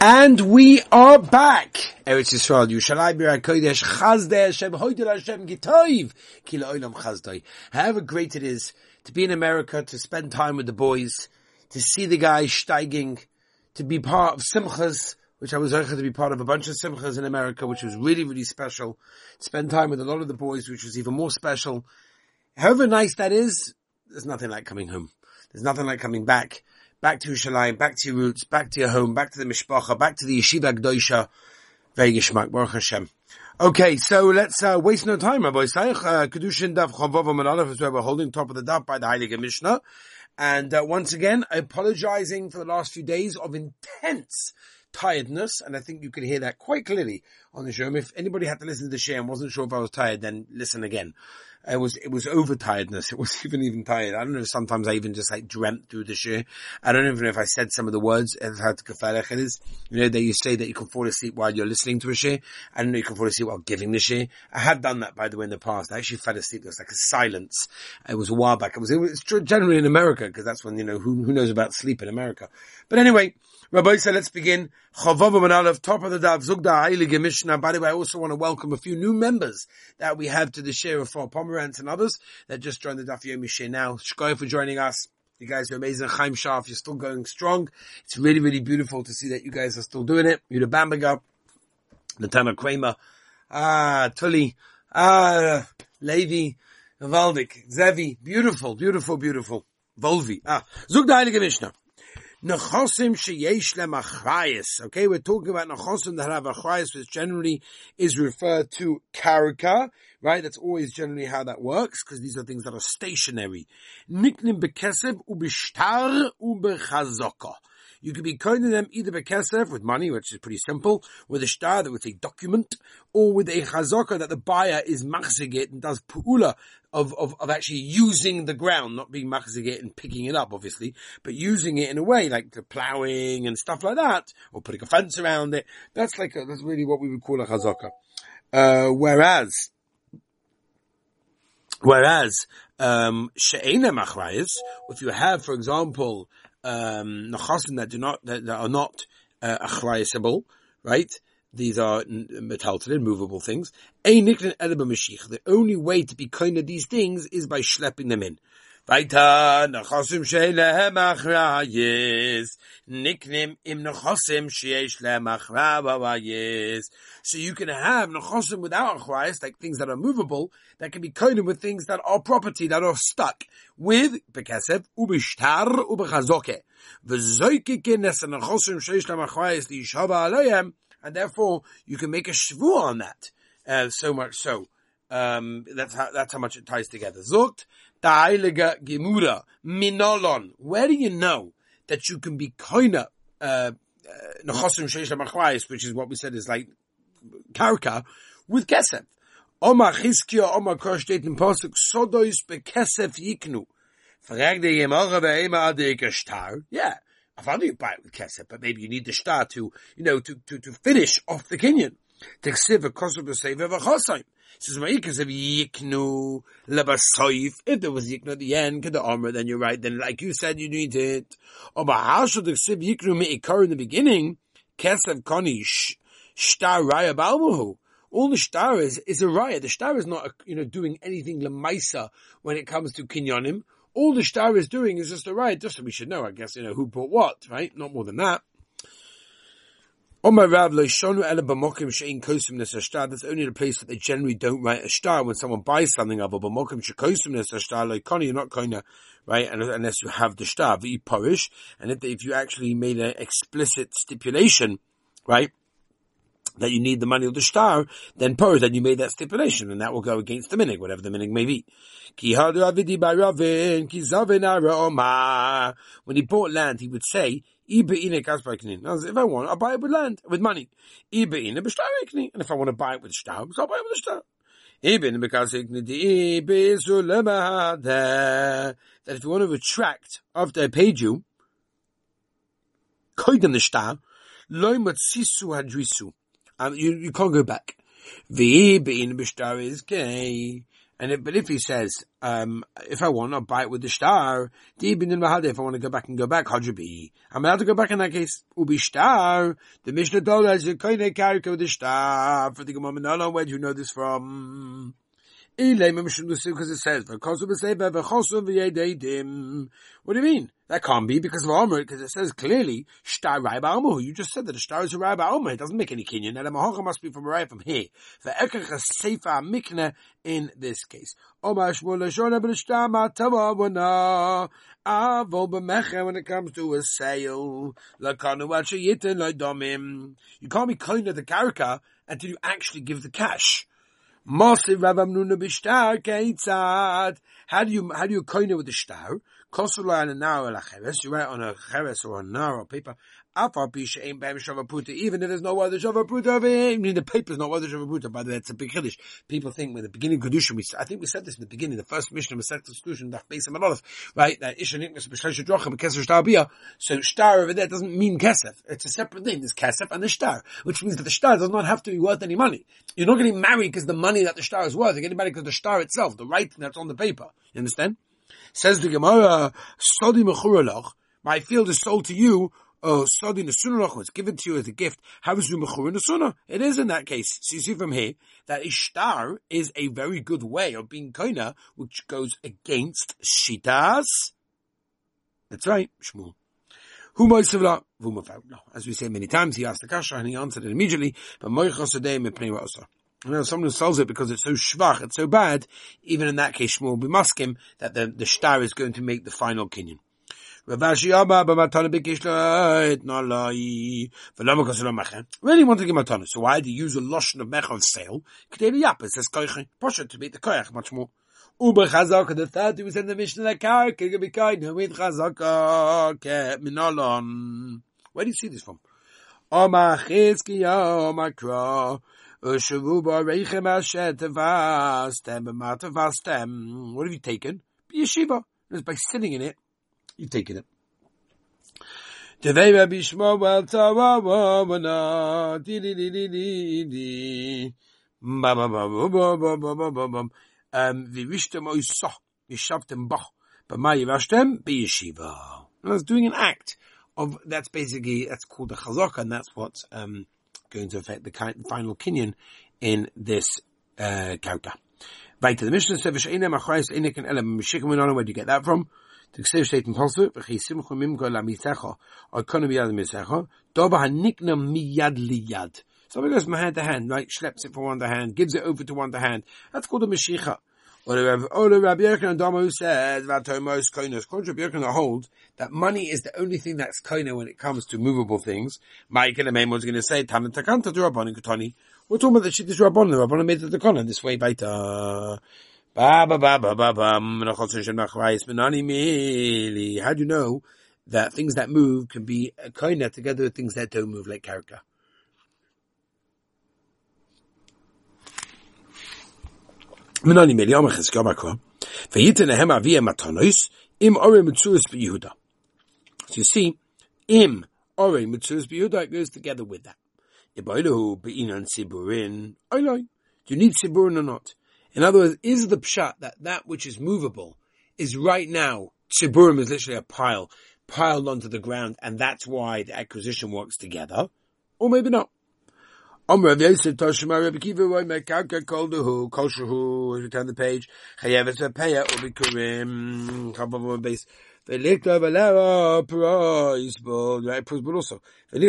And we are back. Eretz Yisrael, Yerushalayim Kodesh, Chazdei Hashem, Hoydel Hashem, Gitoiv, Kila Olam Chazdei. However great it is to be in America, to spend time with the boys, to see the guys steiging, to be part of Simchas, which I was able to be part of a bunch of Simchas in America, which was really, really special. Spend time with a lot of the boys, which was even more special. However nice that is, there's nothing like coming home. There's nothing like coming back back to Yerushalayim, back to your roots, back to your home, back to the Mishpacha, back to the Yeshiva Gdoisha. Very Gishmak, Baruch Hashem. Okay, so let's uh, waste no time, Rabbi Saich. Uh, Kiddushin Daf Chavav Amalaf is where we're holding top of the Daf by the Heilige Mishnah. And uh, once again, apologizing for the last few days of intense tiredness, and I think you can hear that quite clearly on the show. If anybody had to listen to the show and wasn't sure if I was tired, then listen again. It was, it was overtiredness. It wasn't even, even tired. I don't know sometimes I even just like dreamt through the show. I don't even know if I said some of the words. You know, that you say that you can fall asleep while you're listening to a show. I don't know you can fall asleep while giving the show. I have done that by the way in the past. I actually fell asleep. There was like a silence. It was a while back. It was, it was generally in America because that's when, you know, who, who knows about sleep in America. But anyway, Rabbi said, let's begin. Top of the Daf, Zugda Mishnah. By the way, I also want to welcome a few new members that we have to the share of for And others that just joined the Daf Yomi Shiur now. Shkoy for joining us. You guys are amazing. Chaim Shaf, you're still going strong. It's really, really beautiful to see that you guys are still doing it. You Yuda Bamberger, Natana Kramer, ah, Tully, ah, Levi, Valdik, Zevi. Beautiful, beautiful, beautiful. Volvi. Ah, Zugda Heilige Mishnah. Nechosim sheyesh lemachrayis. Okay, we're talking about nechosim that have achrayis, which generally is referred to karka, right? That's always generally how that works, because these are things that are stationary. Niknim bekeseb ubishtar ubechazokah. You could be coining them either bekesef with money, which is pretty simple, with a that would say document, or with a chazaka that the buyer is machzigit and does pu'ula of, of, of actually using the ground, not being machzigit and picking it up, obviously, but using it in a way like the plowing and stuff like that, or putting a fence around it. That's like a, that's really what we would call a chazaka. Uh, whereas, whereas, um, she'ena if you have, for example, um, that do not, that, that are not, uh, right? These are metaltalin, movable things. The only way to be kind of these things is by schlepping them in. Weiter, she'lehem. Niknim im. So you can have nechosim without achrayis, like things that are movable, that can be kind with things that are property, that are stuck. With bekesef, ubishtar, ubechazoke. V'zoikike nesa nechosim she'esh lehem achrayis alayhem and therefore you can make a shvu on that. Uh, so much so. Um, that's how, that's how much it ties together. Zogt, da'ilega gemura, minolon. Where do you know that you can be koina, uh, sheish which is what we said is like karka, with kesef. Omar Chizkiya, Omar Kor steht im Posuk, Sodois bekesef yiknu. Frag de Gemara ve'ema ade star. Yeah. I've you buy it with kesef, but maybe you need the star to, you know, to, to, to finish off the kinyan. A kosob b'seiv v'chosaim. Says Ma'ikos of yiknu lebasoif. If there was yiknu at the end, the armor, then you're right. Then, like you said, you need it. Oh, or ba'hashal teksiv yiknu me'ikar in the beginning. Kesef koni shtar raya balmuhu. All the star is, is a raya. The star is not, you know, doing anything lemaisa when it comes to kinyonim. All the star is doing is just a right, just so we should know, I guess, you know, who bought what, right? Not more than that. Omar Rav Shonu Ela B'Mokim Shein Kosim Nes That's only the place that they generally don't write a star when someone buys something of a B'Mokim Shekosim Nes Ashtar. Like Connie, you're not going to right unless you have the star. V'i Parish, and if, if you actually made an explicit stipulation, right, that you need the money of the star, then pose that you made that stipulation, and that will go against the minig, whatever the minig may be. When he bought land, he would say, if I want, I'll buy it with land, with money. And if I want to buy it with star, I'll buy it with because that if you want to retract after I paid you, koiden the star, loy matsisu hadrisu. Um, you, you can't go back. The is gay. And it, but if he says, um, if I want, I'll buy it with the star. If I want to go back and go back, be? I'm allowed to go back in that case. Ubi star. The Mishnah told us you can't carry with the star. For the Gemara, where do you know this from? What do you mean? That can't be because of Omer, because it says clearly You just said that the star is a Rai It doesn't make any kinyan. And the Mahocha must be from a from here. The Ekach Seifa in this case. When it comes to a sale. You can't be kind of the karaka until you actually give the cash. Masiv Rav Amnuna b'shtar keitzad. How do you how do you coin it with the shtar? Kosulai and a nar You write on a cheres or a nar or paper. Even if there's no other Shavapruta, I mean, the paper is no other Shavapruta, by the way, it's a big Kiddush. People think with the beginning Kedusha, we, I think we said this in the beginning, the first mission of Masechet Exclusion, the Beis Amalov, right? That Isha Nikmas B'Shlesh Drochem, Kesef Shtar Bia. So Shtar over there doesn't mean Kesef. It's a separate thing. There's Kesef and the Shtar, which means that the Shtar does not have to be worth any money. You're not getting married because the money that the Shtar is worth. You're getting married because the Shtar itself, the writing that's on the paper. You understand? Says the Gemara, Sodi Mechuralach, my field is sold to you oh, studying the sunnah was given to you as a gift. How is you mechur in the sunnah? It is in that case. So you see from here that ishtar is a very good way of being koina, which goes against shitas. That's right, Shmuel. As we say many times, he asked the kasha and he answered it immediately. But you know, someone who sells it because it's so schwach, it's so bad, even in that case, Shmuel will be muskim that the, the star is going to make the final kinyan. Really want to give matana. So why do you use a lotion of mech of sale? K'dei liyap, it says koiche. Posha to beat the koich much more. The third the chazaka, ke minolon. Where do you see this from? What have you taken? It's by sitting in it you taking it. Um. I doing an act of that's basically that's called the chazaka, and that's what's um, going to affect the final kinyan in this uh, to the Mishnah says, "V'sheinem achayis enik elam mishikim Where do you get that from? The Ksiv steht in Polsu, v'chi simchu mimko la misecha, or kono miyad liyad. Hand to hand, schleps it from one to hand, gives it over to one to hand. That's called a Mashiach. Or the Rabbi Yochanan and Dama who says, Vatomos koinos, according to Rabbi holds that money is the only thing that's koina when it comes to movable things. Mike and the was going to say, Taman Takanta to Rabbanin Katani. We're talking about the shit is Rabbanin, the Rabbanin made the Kona this way, baita. Ba. Mm, How do you know that things that move can be a koina together with things that don't move, like character? So you see, im ore mitzuris b'Yehuda goes together with that. Do you need siburin or not? In other words, is the pshat that that which is movable is right now, Tziburim is literally a pile, piled onto the ground, and that's why the acquisition works together? Or maybe not. Rav Yosef Toshima Rabbi Kiva Roy Kol Kol the page Chayevet Peya Chabav base Velikta right but also and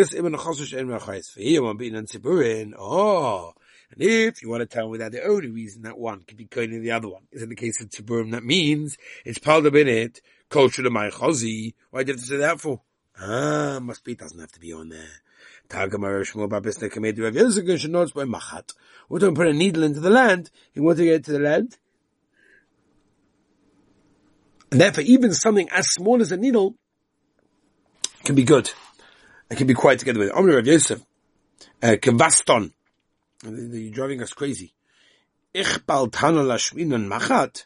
Tziburin oh and if you want to tell me that the only reason that one could be kind of the other one is in the case of Tziburim, that means it's piled up in it, kosher to my chazi. Why did you have to say that for? Ah, must be, doesn't have to be on there. Tagamar by machat. We don't put a needle into the land. You want to get to the land. And therefore, even something as small as a needle can be good. It can be quite together with it. Omri Rav Yosef, uh, kavaston, you're driving us crazy. Ich machat.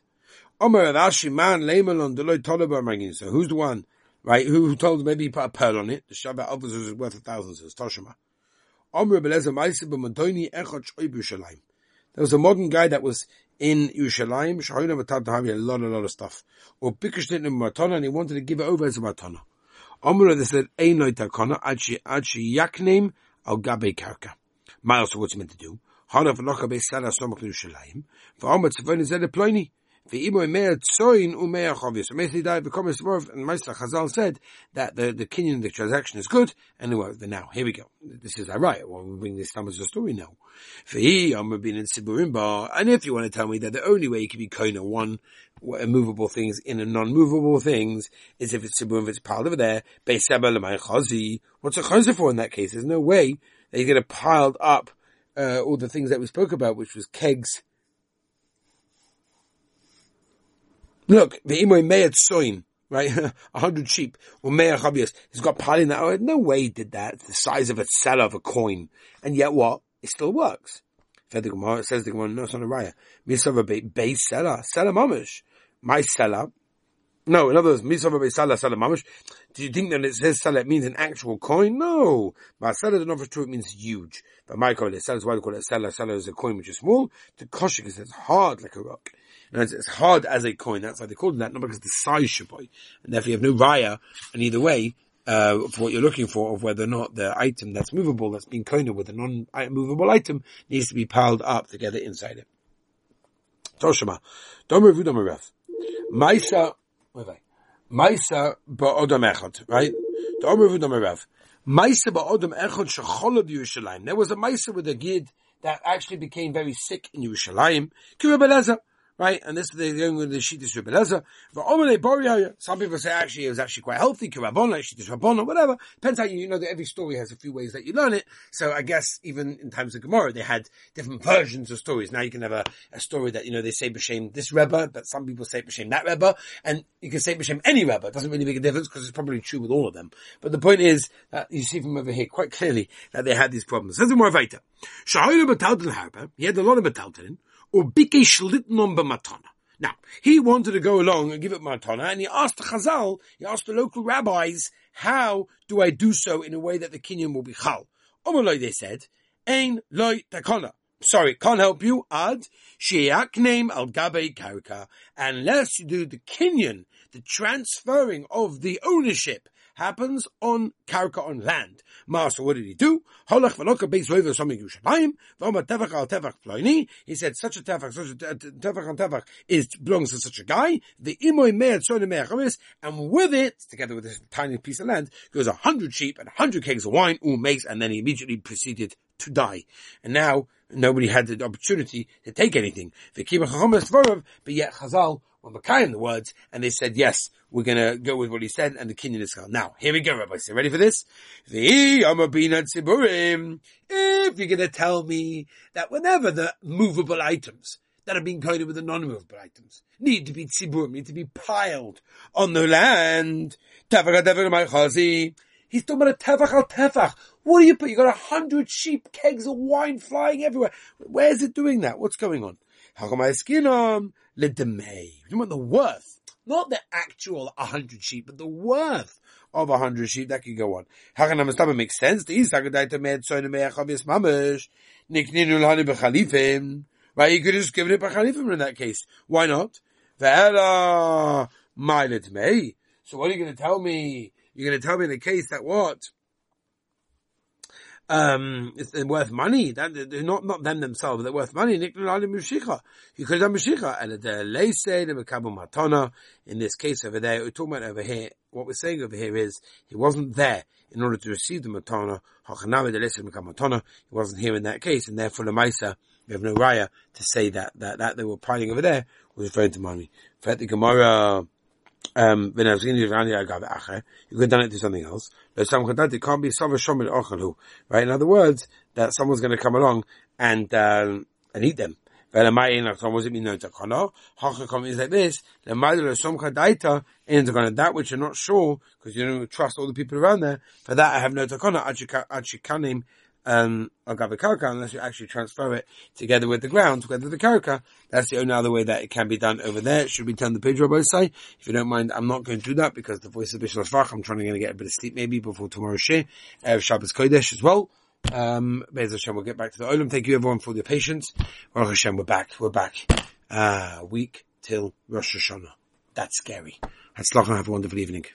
Omer man magin. So who's the one, right? Who, told maybe he put a pearl on it? The Shabbat officer is worth a thousand. Says Toshima. Omer echot. There was a modern guy that was in Yerushalayim, Shahoina Matat a lot, a lot of stuff. Or Matana, and he wanted to give it over as a Matana. Amr, they said, Ein loy takana, adshi yaknem al gabe karka. Miles, what's meant to do? Hana v'locha be sala stomach Yerushalayim. V'amr tzavon is zed ploini. Ve'imo mea tzoin umea chavis. Amazingly, died become a and Meister Chazal said that the, the Kinyan, the transaction is good, and was, now, here we go. This is right. Well, we bring this down as a story now. Ve'i, Amr bin in Siburimba, and if you want to tell me that the only way you can be koina one, movable things in a non-movable things is if it's Siburim, if it's piled over there, chazi. What's a chazi for in that case? There's no way you're going to piled up, uh, all the things that we spoke about, which was kegs, Look, the imoy meyat soin, right? A hundred sheep, or meya chabias. He's got piling that. Oh, no way he did that. It's the size of a seller of a coin. And yet what? It still works. Says the Gemara, no, it's not a raya. Misav base seller, seller mamish. My seller. No, in other words, misav seller, seller mamish. Do you think that it says it means an actual coin? No. Seller, the for true, it means huge. But my call it seller, why they call it seller. Seller is a coin which is small. The koshik is hard like a rock it's, it's, hard as a coin. That's why they call it that, not because the size be. And therefore you have no raya, and either way, uh, for what you're looking for, of whether or not the item that's movable, that's being coined with a non-movable item, needs to be piled up together inside it. Toshima. Domer Vudomer. Maisa, Maisa ba'odam echad, right? Domer Vudomer Ref. Maisa ba'odam echad shecholad Yerushalayim. There was a Maisa with a gid that actually became very sick in Yerushalayim. Kirabelezer right? And this they're going with the Shittis Rebeleza. Some people say actually it was actually quite healthy, Kirabona, Shittis Rabona, whatever. Depends how you, you know that every story has a few ways that you learn it. So I guess even in times of Gemara, they had different versions of stories. Now you can have a, a story that, you know, they say B'Shem this Rebbe, but some people say B'Shem that Rebbe, and you can say B'Shem any Rebbe. It doesn't really make a difference because it's probably true with all of them. But the point is that you see from over here quite clearly that they had these problems. Says the more He had a lot of Bataltin. Now, he wanted to go along and give it matana, and he asked the Chazal, he asked the local rabbis, how do I do so in a way that the kinyan will be chal? Omaloi, they said, ein loy takona. Sorry, can't help you. Ad shiak name al gabe karka. Unless you do the kinyan, the transferring of the ownership happens on karka on land. Master, what did he do? Holach v'loka beis loiva something Yerushalayim. V'oma tefach al tefach ploini. He said such a tefach, such a tefach on tefach is belongs to such a guy. The imoy me'at sona me'achamis, and with it, together with this tiny piece of land, goes a hundred sheep and a hundred kegs of wine, ooh, makes, and then he immediately proceeded to die. And now nobody had the opportunity to take anything. But yet Chazal were Makai in the words, and they said, yes, we're gonna go with what he said, and the Kinyan is called. Now, here we go, Rabbi. So ready for this? If you're gonna tell me that whenever the movable items that are being coated with the non-movable items need to be tziburim, need to be piled on the land, He's talking about a tefach al tefach. What do you put? You got a hundred sheep kegs of wine flying everywhere. Where is it doing that? What's going on? How come I skin on le demay? You want the worth, not the actual hundred sheep, but the worth of a hundred sheep. That could go on. How can I make sense? The Isagadaita med eh? soine me'achavis mamish nikninu lani bechalifim. Right, you could have just give it bechalifim in that case. Why not? Ve'ela milet me. So what are you going to tell me? You're going to tell me in a case that what? Um, it's worth money. That they're not not them themselves. They're worth money. You could have done and the leise the mekabel matana. In this case over there, we're talking about over here. What we're saying over here is he wasn't there in order to receive the matana. He wasn't here in that case, and therefore the maisa we have no raya to say that that that they were piling over there was referring to money. the Gemara um, when I was in acher. You could have done it to something else. It can't be some shomit ochalu, right? In other words, that someone's going to come along and, um, and eat them. Does it mean? Hachakam is like this. The that which you're not sure because you don't trust all the people around there. For that, I have no takana. Achikanim um, agave karka unless you actually transfer it together with the ground, together with the karka. That's the only other way that it can be done over there. Should we turn the page, Rabbi say? If you don't mind, I'm not going to do that because the voice of Bishop Shvach, I'm trying to get a bit of sleep maybe before tomorrow's shiur, of Shabbos Kodesh as well. Um, Bez Hashem, we'll get back to the Olam. Thank you everyone for your patience. Baruch Hashem, we're back. We're back. Uh, week till Rosh Hashanah. That's scary. Have a wonderful evening.